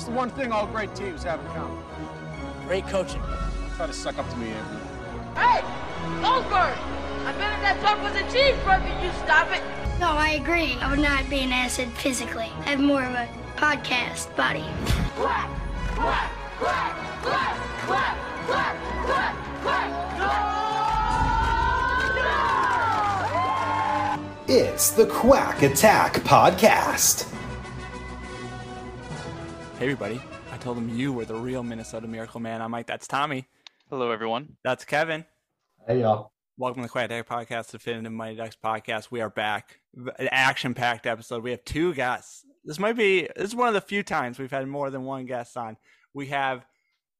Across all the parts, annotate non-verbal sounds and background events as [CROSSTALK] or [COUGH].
What's the one thing all great teams have in common? Great coaching. Try to suck up to me, Anthony. Hey, Goldberg! I bet if that talk was a cheeseburger, you stop it. No, I agree. I would not be an acid physically. I have more of a podcast body. Quack, quack, quack, quack, quack, quack, quack, quack. It's the Quack Attack Podcast. Hey everybody, I told them you were the real Minnesota Miracle Man. I'm Mike, that's Tommy. Hello, everyone. That's Kevin. Hey y'all. Welcome to the Quack Attack Podcast, the Definitive Mighty Ducks Podcast. We are back. An action-packed episode. We have two guests. This might be this is one of the few times we've had more than one guest on. We have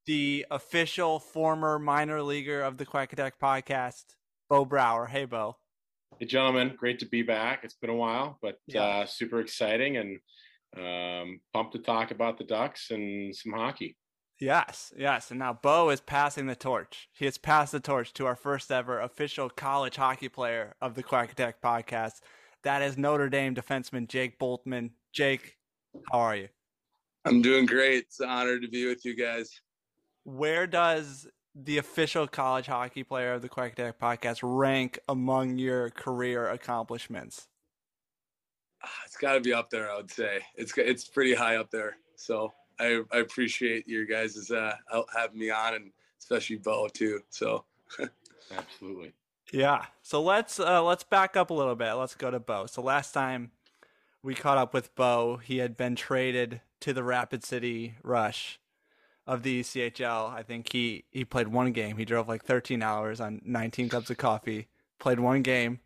the official former minor leaguer of the Quack Attack Podcast, Bo Brauer. Hey Bo. Hey, gentlemen, great to be back. It's been a while, but Yeah. uh, super exciting and um, pumped to talk about the Ducks and some hockey. Yes, yes. And now Bo is passing the torch. He has passed the torch to our first ever official college hockey player of the Quack Attack podcast. That is Notre Dame defenseman Jake Boltmann. Jake, how are you? I'm doing great. It's an honor to be with you guys. Where does the official college hockey player of the Quack Attack podcast rank among your career accomplishments? Ah, It's got to be up there, I would say. It's it's pretty high up there. So I, I appreciate your guys' uh, having me on, and especially Bo too. So [LAUGHS] Absolutely. Yeah. So let's uh, let's back up a little bit. Let's go to Bo. So last time we caught up with Bo, he had been traded to the Rapid City Rush of the ECHL. I think he he played one game. He drove like 13 hours on 19 cups of coffee. Played one game,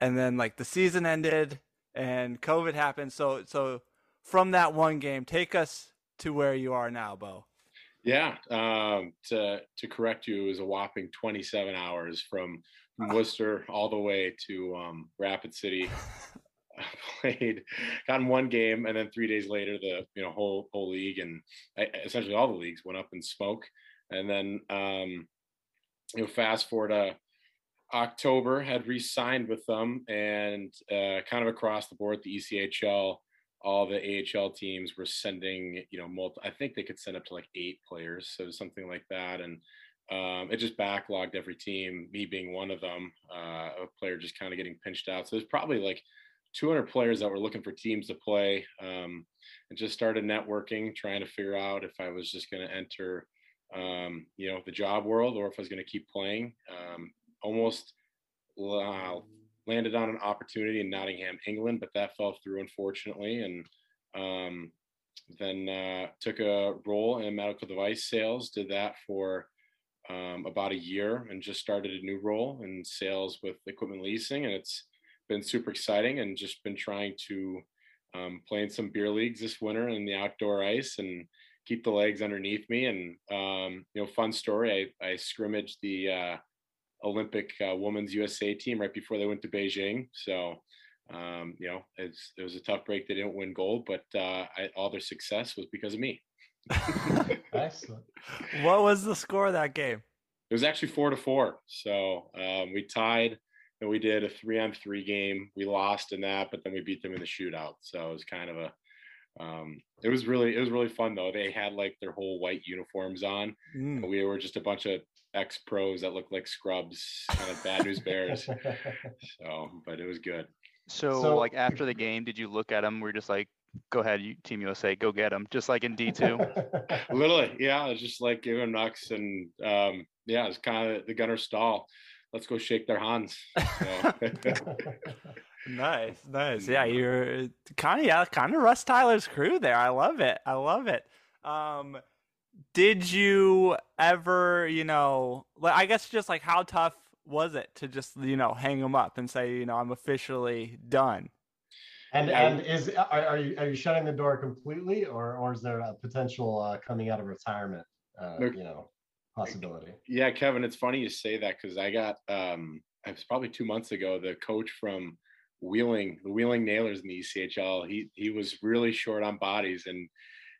and then like the season ended and COVID happened. So so from that one game, take us to where you are now, Bo. Yeah. Um, to to correct you, it was a whopping 27 hours from, from [LAUGHS] Worcester all the way to um, Rapid City. I [LAUGHS] [LAUGHS] played, got in one game, and then three days later, the you know whole whole league and essentially all the leagues went up in smoke. And then um, you know, fast forward to October, had re-signed with them, and uh, kind of across the board, the ECHL, all the AHL teams were sending, you know, multi. I think they could send up to like eight players, so something like that, and um, it just backlogged every team. Me being one of them, uh, a player just kind of getting pinched out. So there's probably like 200 players that were looking for teams to play, um, and just started networking, trying to figure out if I was just going to enter, um, you know, the job world or if I was going to keep playing. Um, almost uh, landed on an opportunity in Nottingham, England, but that fell through unfortunately, and um, then uh, took a role in medical device sales. Did that for um, about a year, and just started a new role in sales with equipment leasing, and it's been super exciting, and just been trying to um, play in some beer leagues this winter in the outdoor ice and keep the legs underneath me. And um, you know, fun story. I, I scrimmaged the uh, Olympic uh, Women's USA team right before they went to Beijing. So, um, you know, it's, it was a tough break. They didn't win gold, but uh, I, all their success was because of me. [LAUGHS] Excellent. What was the score of that game? It was actually four to four. So um, we tied and we did a three on three game. We lost in that, but then we beat them in the shootout. So it was kind of a, um, it was really, it was really fun though. They had like their whole white uniforms on. Mm. And we were just a bunch of ex pros that looked like scrubs, kind of bad news bears. [LAUGHS] So, but it was good. So, So- like after the game, did you look at them? We're just like, go ahead, you, Team USA, go get them, just like in D two. [LAUGHS] Literally, yeah, it's just like giving them knocks and um, yeah, it's kind of the Gunnar Stahl. Let's go shake their hands. So, [LAUGHS] Nice, nice. Yeah, you're kind of yeah, kind of Russ Tyler's crew there. I love it. I love it. Um, did you ever, you know, like I guess just like how tough was it to just you know hang them up and say you know I'm officially done? and and is are, are you are you shutting the door completely, or or is there a potential uh, coming out of retirement? Uh, Look- you know, possibility. yeah, Kevin, it's funny you say that because I got um, it was probably two months ago. The coach from Wheeling, the Wheeling Nailers in the ECHL, he he was really short on bodies and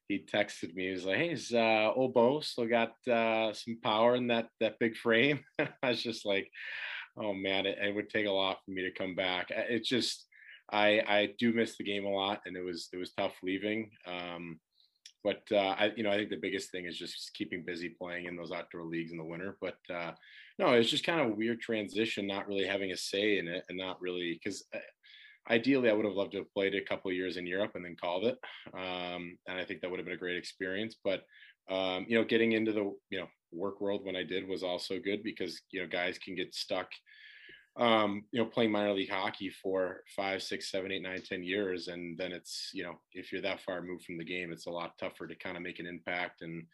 he texted me. He was like, "Hey, is uh, old Bo still got uh, some power in that that big frame?" [LAUGHS] I was just like, "Oh man, it, it would take a lot for me to come back." It's just I I do miss the game a lot, and it was it was tough leaving. Um, but uh, I, you know, I think the biggest thing is just keeping busy playing in those outdoor leagues in the winter. But uh, no, it's just kind of a weird transition, not really having a say in it, and not really because uh, ideally I would have loved to have played a couple years in Europe and then called it, um, and I think that would have been a great experience. But um, you know, getting into the you know work world when I did was also good because you know guys can get stuck um, you know, playing minor league hockey for five, six, seven, eight, nine, ten years, and then it's you know, if you're that far removed from the game, it's a lot tougher to kind of make an impact, and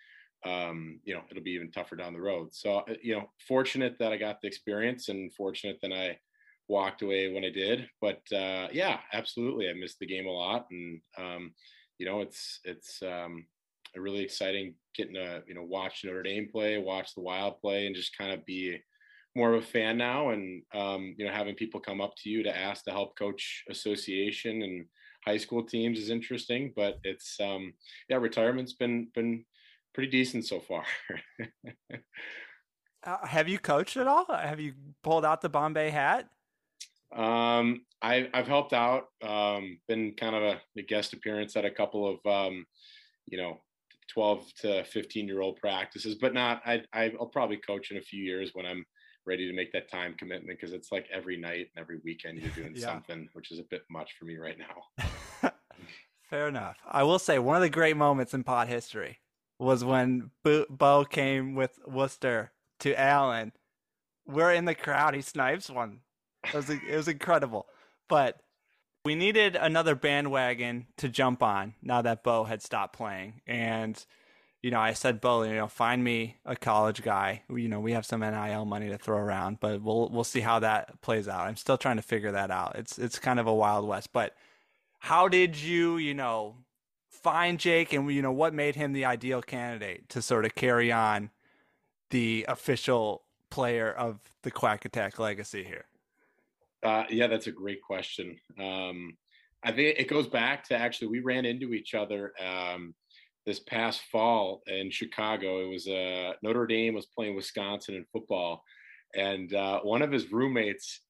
um, you know, it'll be even tougher down the road. So, uh, you know, fortunate that I got the experience, and fortunate that I walked away when I did. But uh, yeah, absolutely, I missed the game a lot, and um, you know, it's it's um, really exciting getting to you know watch Notre Dame play, watch the Wild play, and just kind of be more of a fan now and um, you know having people come up to you to ask to help coach association and high school teams is interesting but it's um, yeah retirement's been been pretty decent so far [LAUGHS] uh, have you coached at all have you pulled out the bombay hat um, I, i've helped out um, been kind of a, a, guest appearance at a couple of um, you know 12 to 15 year old practices but not I, i'll probably coach in a few years when i'm ready to make that time commitment because it's like every night and every weekend you're doing [LAUGHS] yeah. something, which is a bit much for me right now. [LAUGHS] Fair enough. I will say one of the great moments in pot history was when Bo, came with Worcester to Allen. We're in the crowd. He snipes one. It was it was incredible. But we needed another bandwagon to jump on now that Bo had stopped playing, and you know, I said, Bo, you know, find me a college guy. You know, we have some NIL money to throw around, but we'll we'll see how that plays out. I'm still trying to figure that out. It's it's kind of a wild west. But how did you, you know, find Jake, and you know, what made him the ideal candidate to sort of carry on the official player of the Quack Attack legacy here? Uh, yeah, that's a great question. Um, I think it goes back to actually we ran into each other. Um, this past fall in Chicago. It was uh, Notre Dame was playing Wisconsin in football, and uh, one of his roommates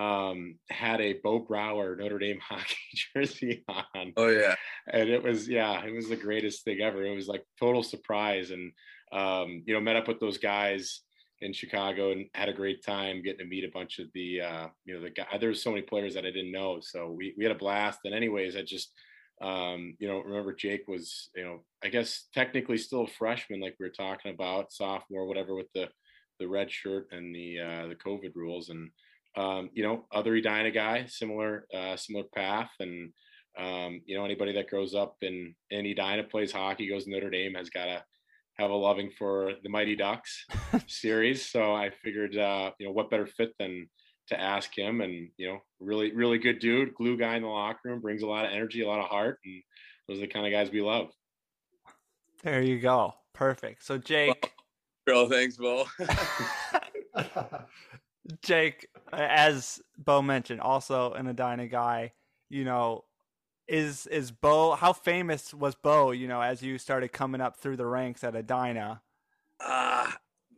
um, had a Bo Brauer Notre Dame [LAUGHS] hockey jersey on. Oh yeah, and it was yeah, it was the greatest thing ever. It was like total surprise, and um, you know, met up with those guys in Chicago and had a great time getting to meet a bunch of the uh, you know the guy. There There's so many players that I didn't know, so we we had a blast. And anyways, I just um, you know, remember Jake was, you know, I guess technically still a freshman, like we were talking about, sophomore, whatever, with the the red shirt and the uh, the COVID rules, and um, you know, other Edina guy, similar uh, similar path, and um, you know, anybody that grows up in in Edina plays hockey, goes to Notre Dame, has got to have a loving for the Mighty Ducks [LAUGHS] series. So I figured, uh, you know, what better fit than to ask him and you know really really good dude glue guy in the locker room brings a lot of energy a lot of heart and those are the kind of guys we love. There you go. Perfect. So jake bro thanks bo [LAUGHS] [LAUGHS] jake as bo mentioned also an edina guy you know is is bo how famous was bo you know as you started coming up through the ranks at edina uh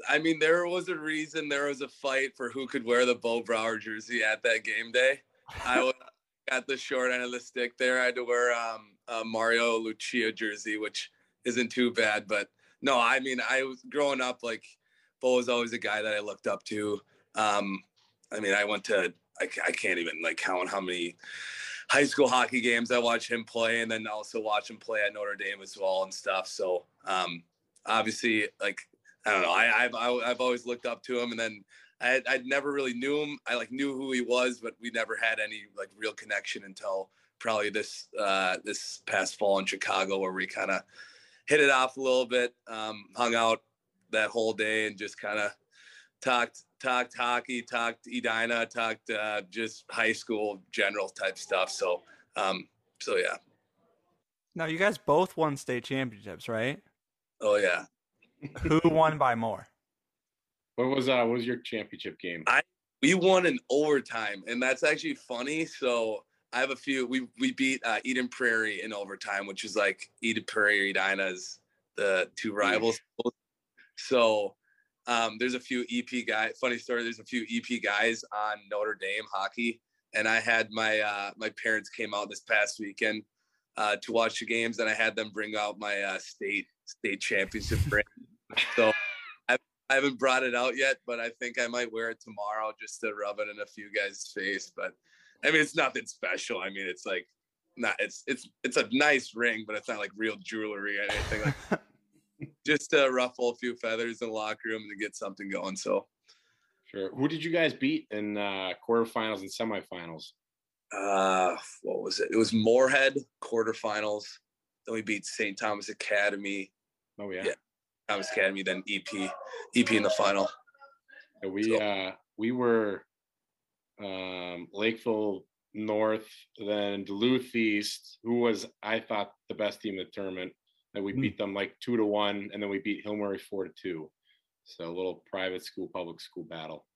I mean, there was a reason there was a fight for who could wear the Bo Brauer jersey at that game day. I [LAUGHS] was at the short end of the stick there. I had to wear um, a Mario Lucia jersey, which isn't too bad. But no, I mean, I was growing up like Bo was always a guy that I looked up to. Um, I mean, I went to I, I can't even like count how many high school hockey games I watched him play, and then also watch him play at Notre Dame as well and stuff. So um, obviously, like I don't know. I, I've I've always looked up to him, and then I I never really knew him. I like knew who he was, but we never had any like real connection until probably this uh, this past fall in Chicago, where we kind of hit it off a little bit, um, hung out that whole day, and just kind of talked talked hockey, talked Edina, talked uh, just high school general type stuff. So um, so yeah. Now you guys both won state championships, right? Oh yeah. [LAUGHS] Who won by more? What was uh what was your championship game? I we won in overtime, and that's actually funny. So I have a few. We we beat uh, Eden Prairie in overtime, which is like Eden Prairie Edina's the two rivals. So um, there's a few EP guys. Funny story. There's a few EP guys on Notre Dame hockey, and I had my uh, my parents came out this past weekend uh, to watch the games, and I had them bring out my uh, state state championship [LAUGHS] ring. so I, I haven't brought it out yet, but I think I might wear it tomorrow just to rub it in a few guys' face. But I mean, it's nothing special. I mean, it's like not it's it's it's a nice ring, but it's not like real jewelry or anything. Like [LAUGHS] just to ruffle a few feathers in the locker room to get something going. So Sure. Who did you guys beat in uh, quarterfinals and semifinals? uh what was it? It was Moorhead quarterfinals. Then we beat St. Thomas Academy, Oh yeah. Yeah. Thomas Academy, then EP, EP in the final. Yeah, we So- uh we were um Lakeville North, then Duluth East, who was I thought the best team in the tournament. And we Hmm. beat them like two to one, and then we beat Hill-Murray four to two. So a little private school, public school battle.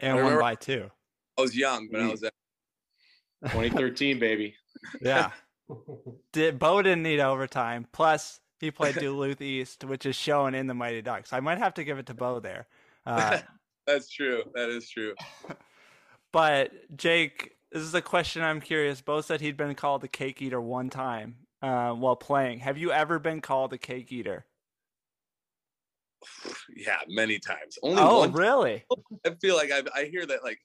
and I one by two. I was young, but I was at 2013, [LAUGHS] baby. Yeah. [LAUGHS] Did Bo didn't need overtime. Plus, he played Duluth East, which is shown in the Mighty Ducks. I might have to give it to Bo there. Uh, [LAUGHS] That's true. That is true. but Jake, this is a question I'm curious. Bo said he'd been called the cake eater one time uh, while playing. Have you ever been called a cake eater? Yeah, many times. Only oh, one. really? I feel like I I hear that like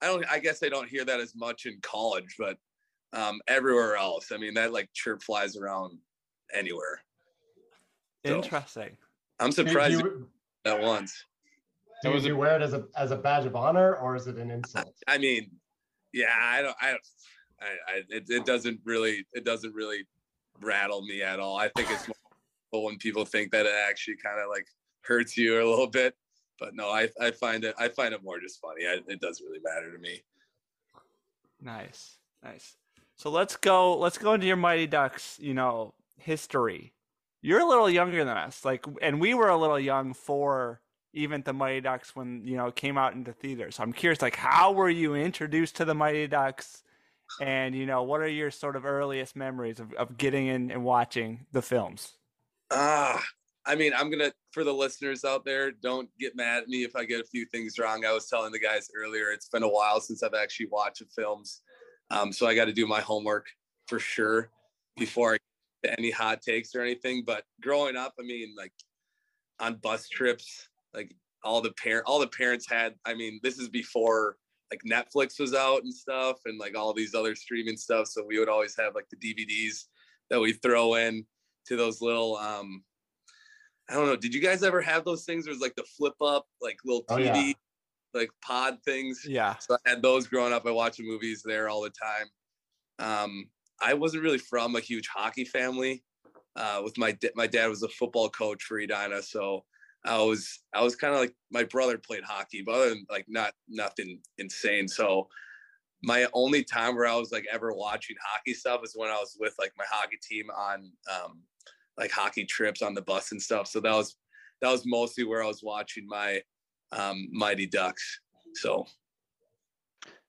I don't. I guess I don't hear that as much in college, but um, everywhere else, I mean that like chirp flies around anywhere. So, Interesting. I'm surprised you, that once. do was you wear it as a as a badge of honor or is it an insult? I mean, yeah, I don't. I, don't- I, I it, it doesn't really. It doesn't really rattle me at all. I think it's more when people think that it actually kind of like hurts you a little bit. But no, I I find it I find it more just funny. I, it doesn't really matter to me. Nice, nice. So let's go. Let's go into your Mighty Ducks. You know, history. You're a little younger than us, like, and we were a little young for even the Mighty Ducks when you know came out into theaters. So I'm curious, like, how were you introduced to the Mighty Ducks? And you know, what are your sort of earliest memories of, of getting in and watching the films? Ah, I mean, I'm gonna for the listeners out there, don't get mad at me if I get a few things wrong. I was telling the guys earlier, it's been a while since I've actually watched films, um, so I got to do my homework for sure before I get any hot takes or anything. But growing up, I mean, like on bus trips, like all the parent, all the parents had. I mean, this is before like Netflix was out and stuff, and like all these other streaming stuff. So we would always have like the DVDs that we throw in to those little um I don't know. Did you guys ever have those things? There's like the flip up, like little Oh, TV, yeah. like pod things. Yeah, So I had those growing up. I watched movies there all the time. Um, I wasn't really from a huge hockey family. Uh, with my my dad was a football coach for Edina, so I was I was kind of like my brother played hockey, but other than like not nothing insane. So my only time where I was like ever watching hockey stuff is when I was with like my hockey team on um, like hockey trips on the bus and stuff. So that was that was mostly where I was watching my um, Mighty Ducks. So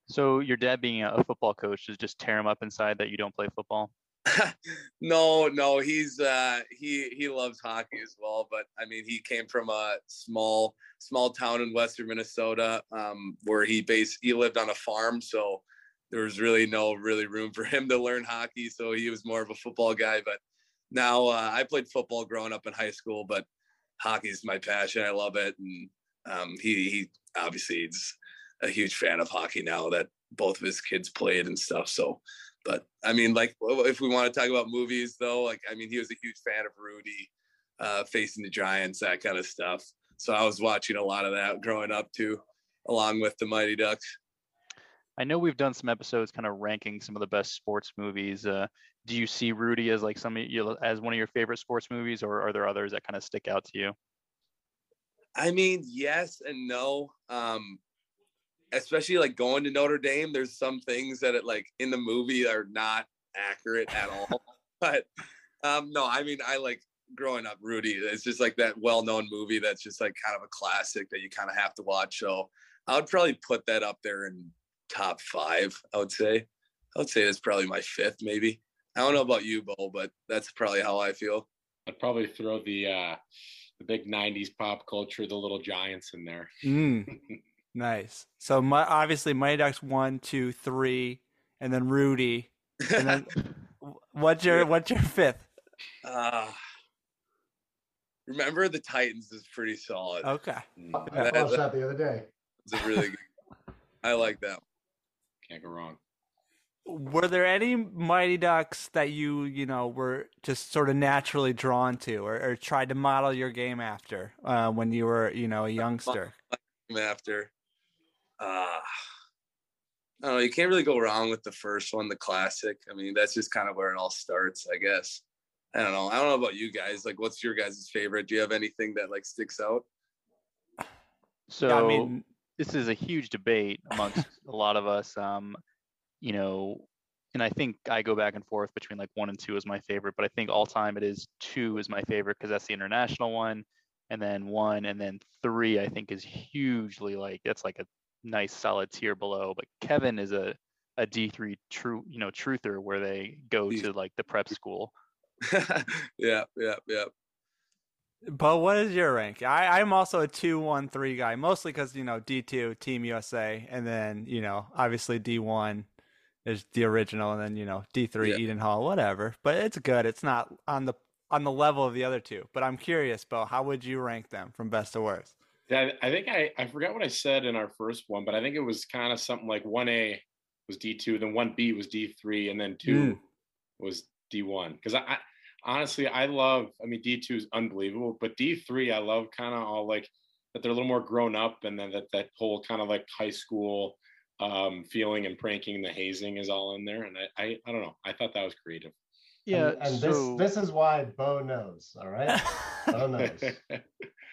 So your dad being a football coach does just tear him up inside that you don't play football. [LAUGHS] no, no, he's uh he he loves hockey as well, but I mean he came from a small small town in western Minnesota um where he based he lived on a farm, so there was really no really room for him to learn hockey, so he was more of a football guy, but now uh, I played football growing up in high school, but hockey is my passion. I love it and um he he obviously is a huge fan of hockey now that both of his kids played and stuff, so but I mean, like, if we want to talk about movies, though, like, I mean, he was a huge fan of Rudy, uh, facing the Giants, that kind of stuff. So I was watching a lot of that growing up too, along with the Mighty Ducks. I know we've done some episodes kind of ranking some of the best sports movies. Uh, do you see Rudy as like some of you as one of your favorite sports movies, or are there others that kind of stick out to you? I mean, yes and no. Um, especially like going to Notre Dame, there's some things that it like in the movie are not accurate at all. [LAUGHS] but um, no, I mean, I like growing up Rudy. It's just like that well-known movie that's just like kind of a classic that you kind of have to watch. So I would probably put that up there in top five. I would say. I would say it's probably my fifth, maybe. I don't know about you, Bo, but that's probably how I feel. I'd probably throw the uh, the big '90s pop culture, the Little Giants, in there. Mm, [LAUGHS] nice. So my, obviously Mighty Ducks one, two, three, and then Rudy. And then [LAUGHS] What's your What's your fifth? Uh, remember the Titans is pretty solid. Okay. I That- watched that- that the other day. It's a really good. [LAUGHS] I like that. Can't go wrong. Were there any Mighty Ducks that you you know were just sort of naturally drawn to, or, or tried to model your game after uh, when you were you know a [LAUGHS] youngster? After, uh, I don't know. You can't really go wrong with the first one, the classic. I mean, that's just kind of where it all starts, I guess. I don't know. I don't know about you guys. Like, what's your guys' favorite? Do you have anything that like sticks out? So Yeah, I mean, this is a huge debate amongst [LAUGHS] a lot of us. Um, you know, and I think I go back and forth between like one and two is my favorite, but I think all time it is two is my favorite because that's the international one, and then one and then three I think is hugely like that's like a nice solid tier below. But Kevin is a a D three true you know truther where they go He's- to like the prep school. [LAUGHS] yeah, yeah, yeah. But what is your rank? I, I'm also a two one three guy, mostly because you know D two Team USA, and then you know obviously D one is the original, and then you know D three Yeah. Eden Hall, whatever. But it's good. It's not on the on the level of the other two. But I'm curious, Bo, how would you rank them from best to worst? Yeah, I think I, I forgot what I said in our first one, but I think it was kind of something like 1A was D2, then 1B was D3, and then 2 Mm. was D1. Because I, I honestly, I love, I mean, D2 is unbelievable, but D3, I love kind of all like that they're a little more grown up and then that, that whole kind of like high school um, feeling and pranking, the hazing is all in there. And I, I, I don't know. I thought that was creative. Yeah, And, and so this this is why Bo knows. All right. Bo knows. [LAUGHS]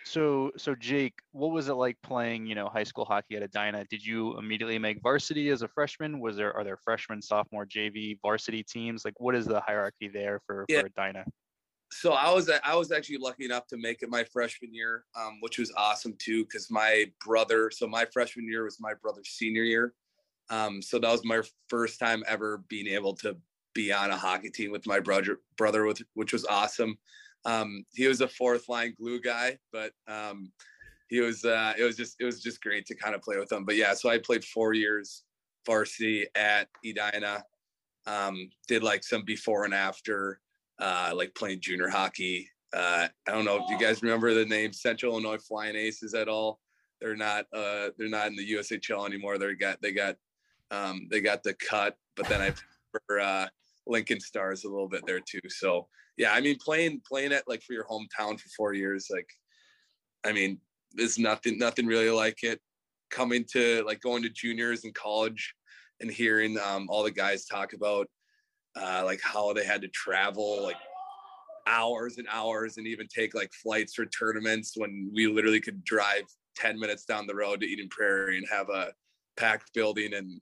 So, so Jake, what was it like playing, you know, high school hockey at Edina? Did you immediately make varsity as a freshman? Was there are there freshman, sophomore, JV, varsity teams? Like, what is the hierarchy there for Yeah. for Edina? so I was I was actually lucky enough to make it my freshman year, um, which was awesome too, because my brother. So my freshman year was my brother's senior year, um, so that was my first time ever being able to be on a hockey team with my brother, brother, with, which was awesome. Um, he was a fourth line glue guy, but um, he was uh, it was just it was just great to kind of play with him. But yeah, so I played four years varsity at Edina. Um, did like some before and after uh, like playing junior hockey. Uh, I don't know if you guys remember the name Central Illinois Flying Aces at all. They're not uh, they're not in the USHL anymore. They got they got um, they got the cut, but then I for uh, Lincoln Stars a little bit there too. So yeah, I mean playing playing at like for your hometown for four years, like I mean, there's nothing nothing really like it. Coming to like going to juniors and college and hearing um, all the guys talk about uh, like how they had to travel like hours and hours and even take like flights for tournaments when we literally could drive 10 minutes down the road to Eden Prairie and have a packed building and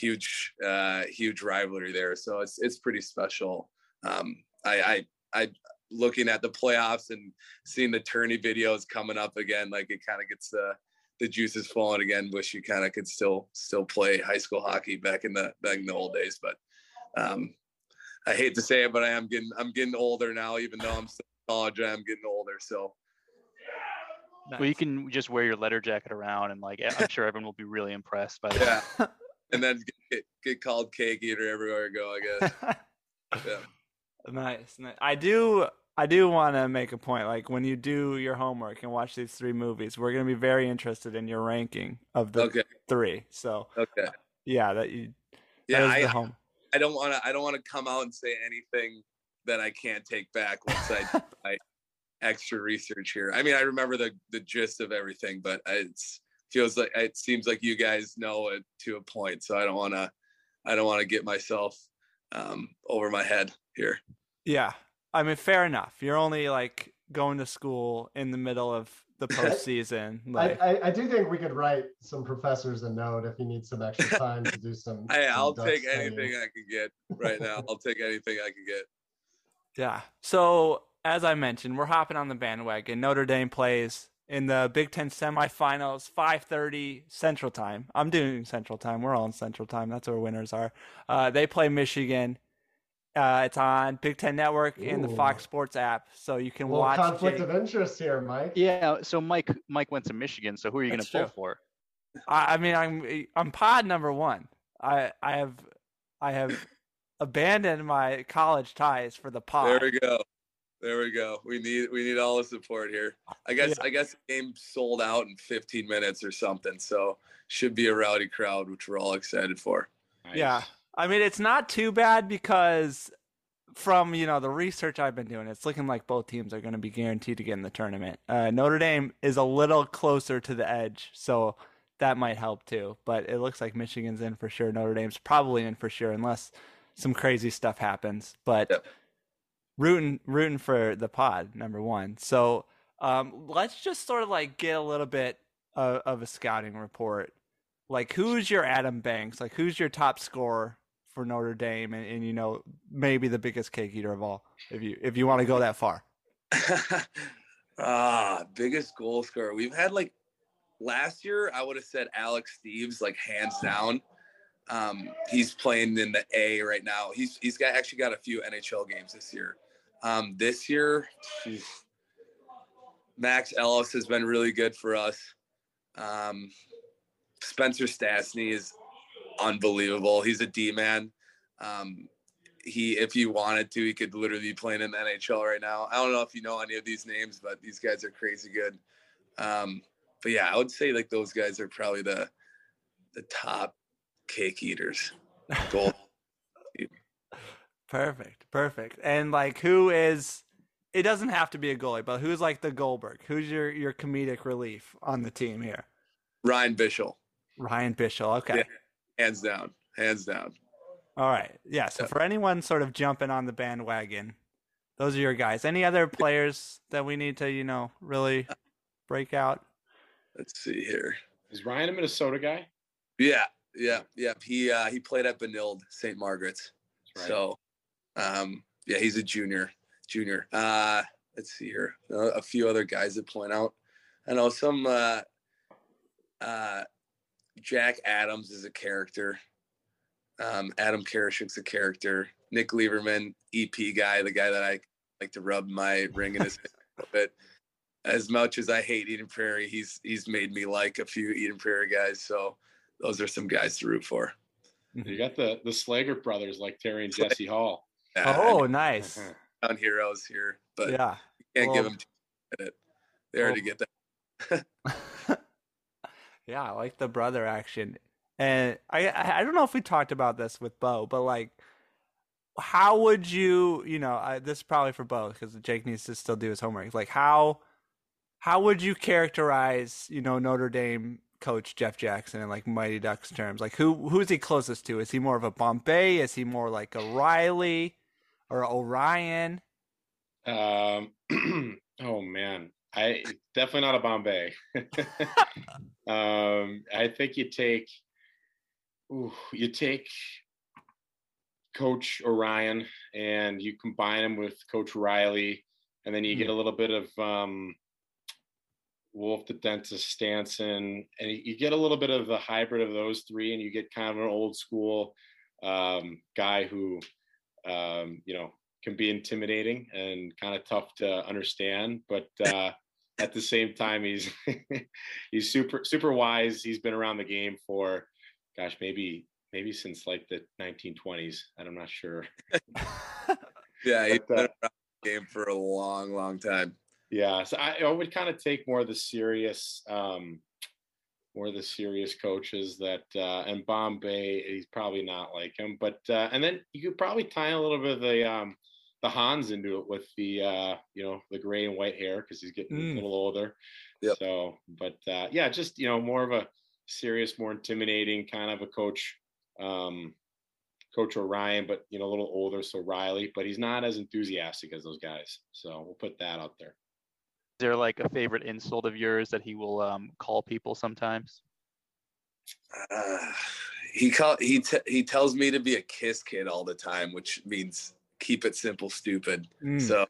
huge uh huge rivalry there so it's it's pretty special um I I I looking at the playoffs and seeing the tourney videos coming up again like it kind of gets the the juices flowing again wish you kind of could still still play high school hockey back in the back in the old days but um I hate to say it, but I am getting I'm getting older now. Even though I'm still in college, I am getting older. So Well, you can just wear your letter jacket around, and like I'm sure everyone will be really impressed by that. yeah, [LAUGHS] and then get, get called cake eater everywhere I go. I guess. [LAUGHS] Yeah. nice, nice. I do. I do want to make a point. Like when you do your homework and watch these three movies, we're going to be very interested in your ranking of the Okay. three. So Okay. yeah, that you. Yeah. that I, the home. I don't want to I don't want to come out and say anything that I can't take back once I do [LAUGHS] my extra research here. I mean, I remember the the gist of everything, but it's feels like it seems like you guys know it to a point. So I don't want to I don't want to get myself um, over my head here. Yeah, I mean, fair enough. You're only like going to school in the middle of the [LAUGHS] postseason. I, Like, I, I do think we could write some professors a note if you need some extra time to do some. [LAUGHS] Hey, some I'll Ducks take training. anything I can get right now. I'll take anything I can get. [LAUGHS] Yeah. So as I mentioned, we're hopping on the bandwagon. Notre Dame plays in the Big Ten semifinals, 5:30 Central Time. I'm doing Central Time. We're all in Central Time. That's where winners are. Uh, they play Michigan. Uh, it's on Big Ten Network and the Fox Sports app, so you can A watch. conflict Jake- of interest here, Mike. Yeah. So Mike Mike went to Michigan. So who are you going to pull for? I, I mean, I'm I'm pod number one. I I have I have [COUGHS] abandoned my college ties for the pod. There we go. There we go. We need we need all the support here. I guess Yeah. I guess the game sold out in 15 minutes or something. So should be a rowdy crowd, which we're all excited for. Yeah. I mean, it's not too bad because from, you know, the research I've been doing, it's looking like both teams are going to be guaranteed to get in the tournament. Uh, Notre Dame is a little closer to the edge, so that might help too. But it looks like Michigan's in for sure. Notre Dame's probably in for sure unless some crazy stuff happens. But Yep. Rooting rooting for the pod, number one. So um, let's just sort of like get a little bit of, of a scouting report like who's your Adam Banks? Like who's your top scorer for Notre Dame and, and you know maybe the biggest cake eater of all if you if you want to go that far. [LAUGHS] ah, biggest goal scorer. We've had like last year, I would have said Alex Steeves, like hands down. Um, he's playing in the A right now. He's he's got actually got a few NHL games this year. Um, this year, Max Ellis has been really good for us. Um, Spencer Stastny is unbelievable. He's a D man. Um, he, if he wanted to, he could literally be playing in the NHL right now. I don't know if you know any of these names, but these guys are crazy good. Um, but yeah, I would say like those guys are probably the the top cake eaters. [LAUGHS] Perfect, perfect. And like who is? It doesn't have to be a goalie, but who's like the Goldberg? Who's your your comedic relief on the team here? Ryan Bischel, Ryan Bischel. Okay. Yeah. hands down, hands down. All right. Yeah. So Yeah. for anyone sort of jumping on the bandwagon, those are your guys. Any other players that we need to you know really break out? Let's see here. Is Ryan a Minnesota guy? Yeah, yeah, yeah. He uh, he played at Benilde St. Margaret's. Right. So, um, yeah, he's a junior. Junior. Uh, let's see here. Uh, a few other guys that point out. I know some. Uh, uh, Jack Adams is a character. Um, Adam Karashik's a character. Nick Leivermann, EP guy, the guy that I like to rub my ring in his face a little bit. As much as I hate Eden Prairie, he's he's made me like a few Eden Prairie guys. So those are some guys to root for. You got the the Slaggert brothers like Terry and Jesse Hall. Yeah, Oh, nice. [LAUGHS] on heroes here, but Yeah. you can't give Well- them credit. They already get that. [LAUGHS] [LAUGHS] yeah, I like the brother action. And I I don't know if we talked about this with Bo, but like how would you, you know, I, this is probably for Bo because Jake needs to still do his homework. Like how how would you characterize, you know, Notre Dame coach Jeff Jackson in like Mighty Ducks terms? Like who who is he closest to? Is he more of a Bombay? Is he more like a Riley or Orion? Um, [CLEARS THROAT] oh man, I definitely not a Bombay. [LAUGHS] um, I think you take, ooh, you take Coach Orion and you combine him with Coach Riley, and then you get a little bit of um, Wolf the Dentist Stansson, and you you get a little bit of the hybrid of those three, and you get kind of an old school um, guy who, um, you know, can be intimidating and kind of tough to understand, but uh, [LAUGHS] at the same time, he's [LAUGHS] he's super super wise. He's been around the game for, gosh, maybe maybe since like the 1920s. I'm not sure. [LAUGHS] Yeah, he's But, been uh, around the game for a long, long time. Yeah, so I, I would kind of take more of the serious, um, more of the serious coaches that, uh, and Bombay, he's probably not like him, but uh, and then you could probably tie a little bit of the um, the Hans into it with the uh, you know the gray and white hair because he's getting Mm. a little older. Yep. So, but uh, yeah, just you know more of a serious, more intimidating kind of a coach. Um, Coach Orion, but you know a little older, so Riley, but he's not as enthusiastic as those guys. So we'll put that out there. Is there like a favorite insult of yours that he will um, call people sometimes? Uh, [SIGHS] he call, he t- he tells me to be a kiss kid all the time, which means keep it simple, stupid. Mm. So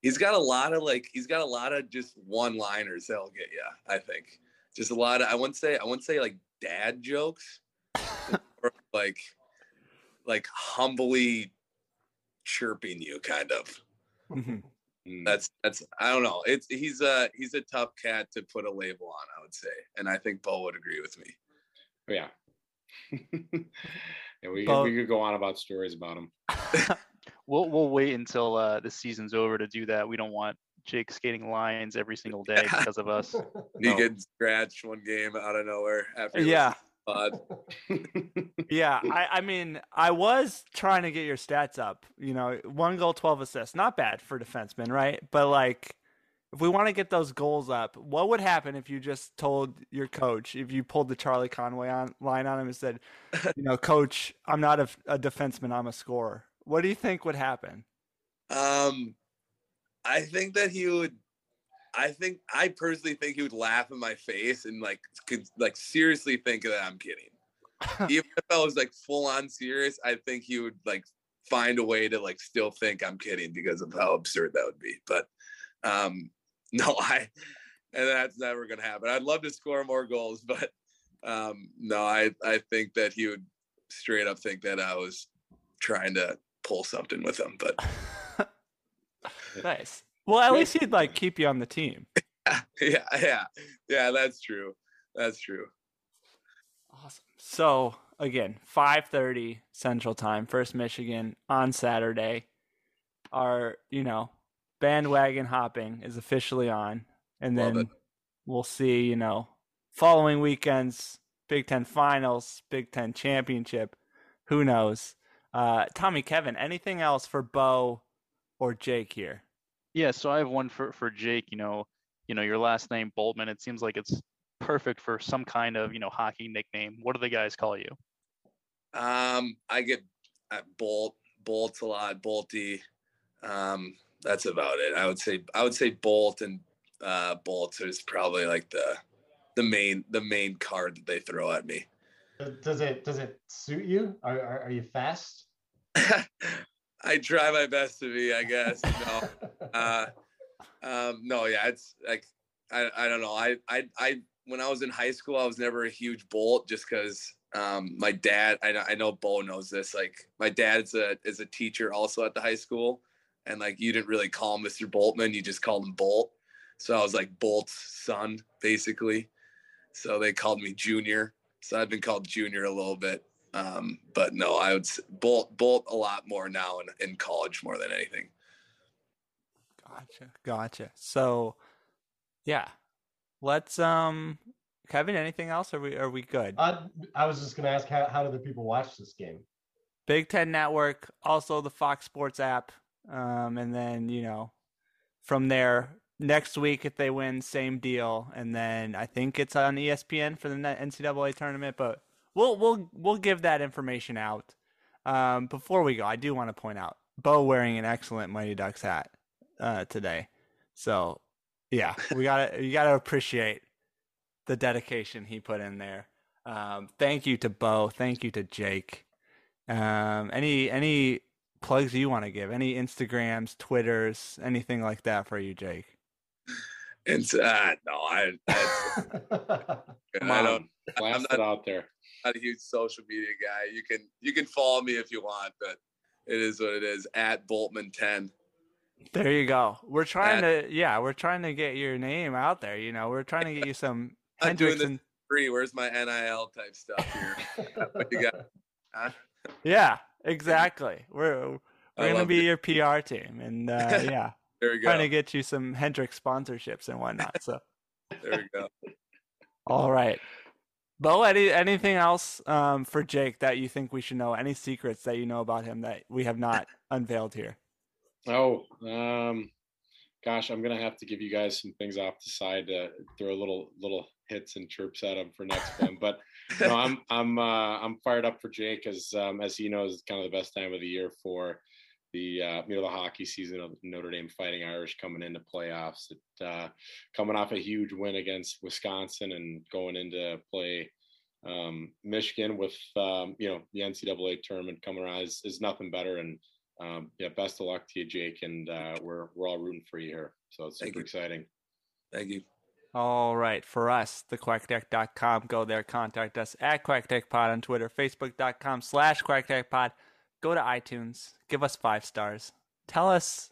he's got a lot of like he's got a lot of just one liners that'll get you. I think just a lot of I wouldn't say I wouldn't say like dad jokes, [LAUGHS] or like like humbly chirping you kind of. Mhm. Mm. That's that's I don't know. It's he's a he's a tough cat to put a label on. I would say, and I think Bo would agree with me. Yeah. [LAUGHS] Yeah, we Bo- we could go on about stories about him. [LAUGHS] We'll we'll wait until uh, the season's over to do that. We don't want Jake skating lines every single day [LAUGHS] because of us. He No. gets scratched one game out of nowhere after. Yeah. Pod. [LAUGHS] Yeah, I, I mean, I was trying to get your stats up. You know, one goal, twelve assists, not bad for defensemen, right? But like, if we want to get those goals up, what would happen if you just told your coach, if you pulled the Charlie Conway on line on him and said, you know, [LAUGHS] coach, I'm not a, a defenseman, I'm a scorer. What do you think would happen? Um, I think that he would. I think I personally think he would laugh in my face and like could like seriously think that I'm kidding. [LAUGHS] Even if I was like full on serious, I think he would like find a way to like still think I'm kidding because of how absurd that would be. But um [LAUGHS] no, I and that's never gonna happen. I'd love to score more goals, but um no, I I think that he would straight up think that I was trying to pull something with him. But [LAUGHS] Nice. Well, at least he'd like keep you on the team. [LAUGHS] yeah, yeah, yeah. That's true. That's true. Awesome. So again, five thirty Central Time, First Michigan on Saturday. Our you know bandwagon hopping is officially on, and Love then it. we'll see. You know, following weekends, Big Ten finals, Big Ten championship. Who knows? Uh, Tommy, Kevin, anything else for Bo or Jake here? Yeah, so I have one for for Jake. You know, you know your last name Boltmann. It seems like it's perfect for some kind of you know hockey nickname. What do the guys call you? Um, I get uh, Bolt, Bolts a lot, Bolty. Um, that's about it. I would say I would say Bolt and uh, Bolts is probably like the the main the main card that they throw at me. Does it does it suit you? Are are, are you fast? [LAUGHS] I try my best to be, I guess. No, [LAUGHS] uh, um, no, yeah, it's like I, I don't know. I, I, I, when I was in high school, I was never a huge Bolt just because um, my dad. I, know- I know Bo knows this. Like my dad's a is a teacher also at the high school, and like you didn't really call him Mr. Boltmann, you just called him Bolt. So I was like Bolt's son, basically. So they called me Junior. So I've been called Junior a little bit. Um, but no, I would Bolt Bolt a lot more now in, in college more than anything. Gotcha. Gotcha. So, yeah, let's um, Kevin. Anything else? Are we are we good? Uh, I was just gonna ask how how do the people watch this game? Big Ten Network, also the Fox Sports app, um, and then you know, from there next week if they win, same deal, and then I think it's on ESPN for the NCAA tournament. But we'll we'll we'll give that information out. Um, before we go, I do want to point out Bo wearing an excellent Mighty Ducks hat uh, today. So yeah, we gotta [LAUGHS] you gotta appreciate the dedication he put in there. Um, thank you to Bo. Thank you to Jake. Um, any any plugs you want to give? Any Instagrams, Twitters, anything like that for you, Jake? And uh, no, I, [LAUGHS] I, Come I don't. blast I'm it not, out there. Not a huge social media guy. You can you can follow me if you want, but it is what it is. At Boltmann ten. There you go. We're trying to yeah, we're trying to get your name out there. You know, we're trying to get you some [LAUGHS] I'm doing Hendricks this and free. Where's my NIL type stuff here? [LAUGHS] what you got? Huh? yeah, exactly. We're we're I gonna be it. your PR team, and uh, [LAUGHS] yeah, There we go. trying to get you some Hendrix sponsorships and whatnot. So. There we go. All right. Bo, any anything else um, for Jake that you think we should know? Any secrets that you know about him that we have not unveiled here? Oh, um, gosh, I'm gonna have to give you guys some things off the side to throw a little little hits and chirps at him for next one. But no, I'm I'm uh, I'm fired up for Jake as um, as he knows, it's kind of the best time of the year for the uh, you know the hockey season of Notre Dame Fighting Irish coming into playoffs. It, uh, coming off a huge win against Wisconsin and going into play um, Michigan with um, you know the NCAA tournament coming around is, is nothing better. And um, yeah, best of luck to you, Jake. And uh, we're we're all rooting for you here, so it's Thank super you. exciting. Thank you. All right. For us, thequackdeck.com. Go there, contact us at quackdeckpod on Twitter, facebook.com slash quackdeckpod go to iTunes, give us five stars, tell us,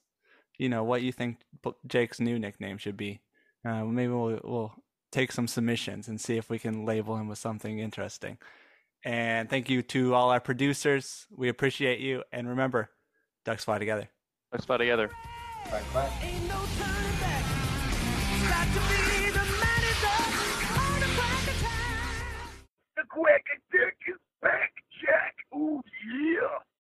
you know, what you think Jake's new nickname should be. Uh, maybe we'll, we'll take some submissions and see if we can label him with something interesting. And thank you to all our producers. We appreciate you. And remember, ducks fly together. Ducks fly together. Quack attack is back, Jack. Oh, yeah.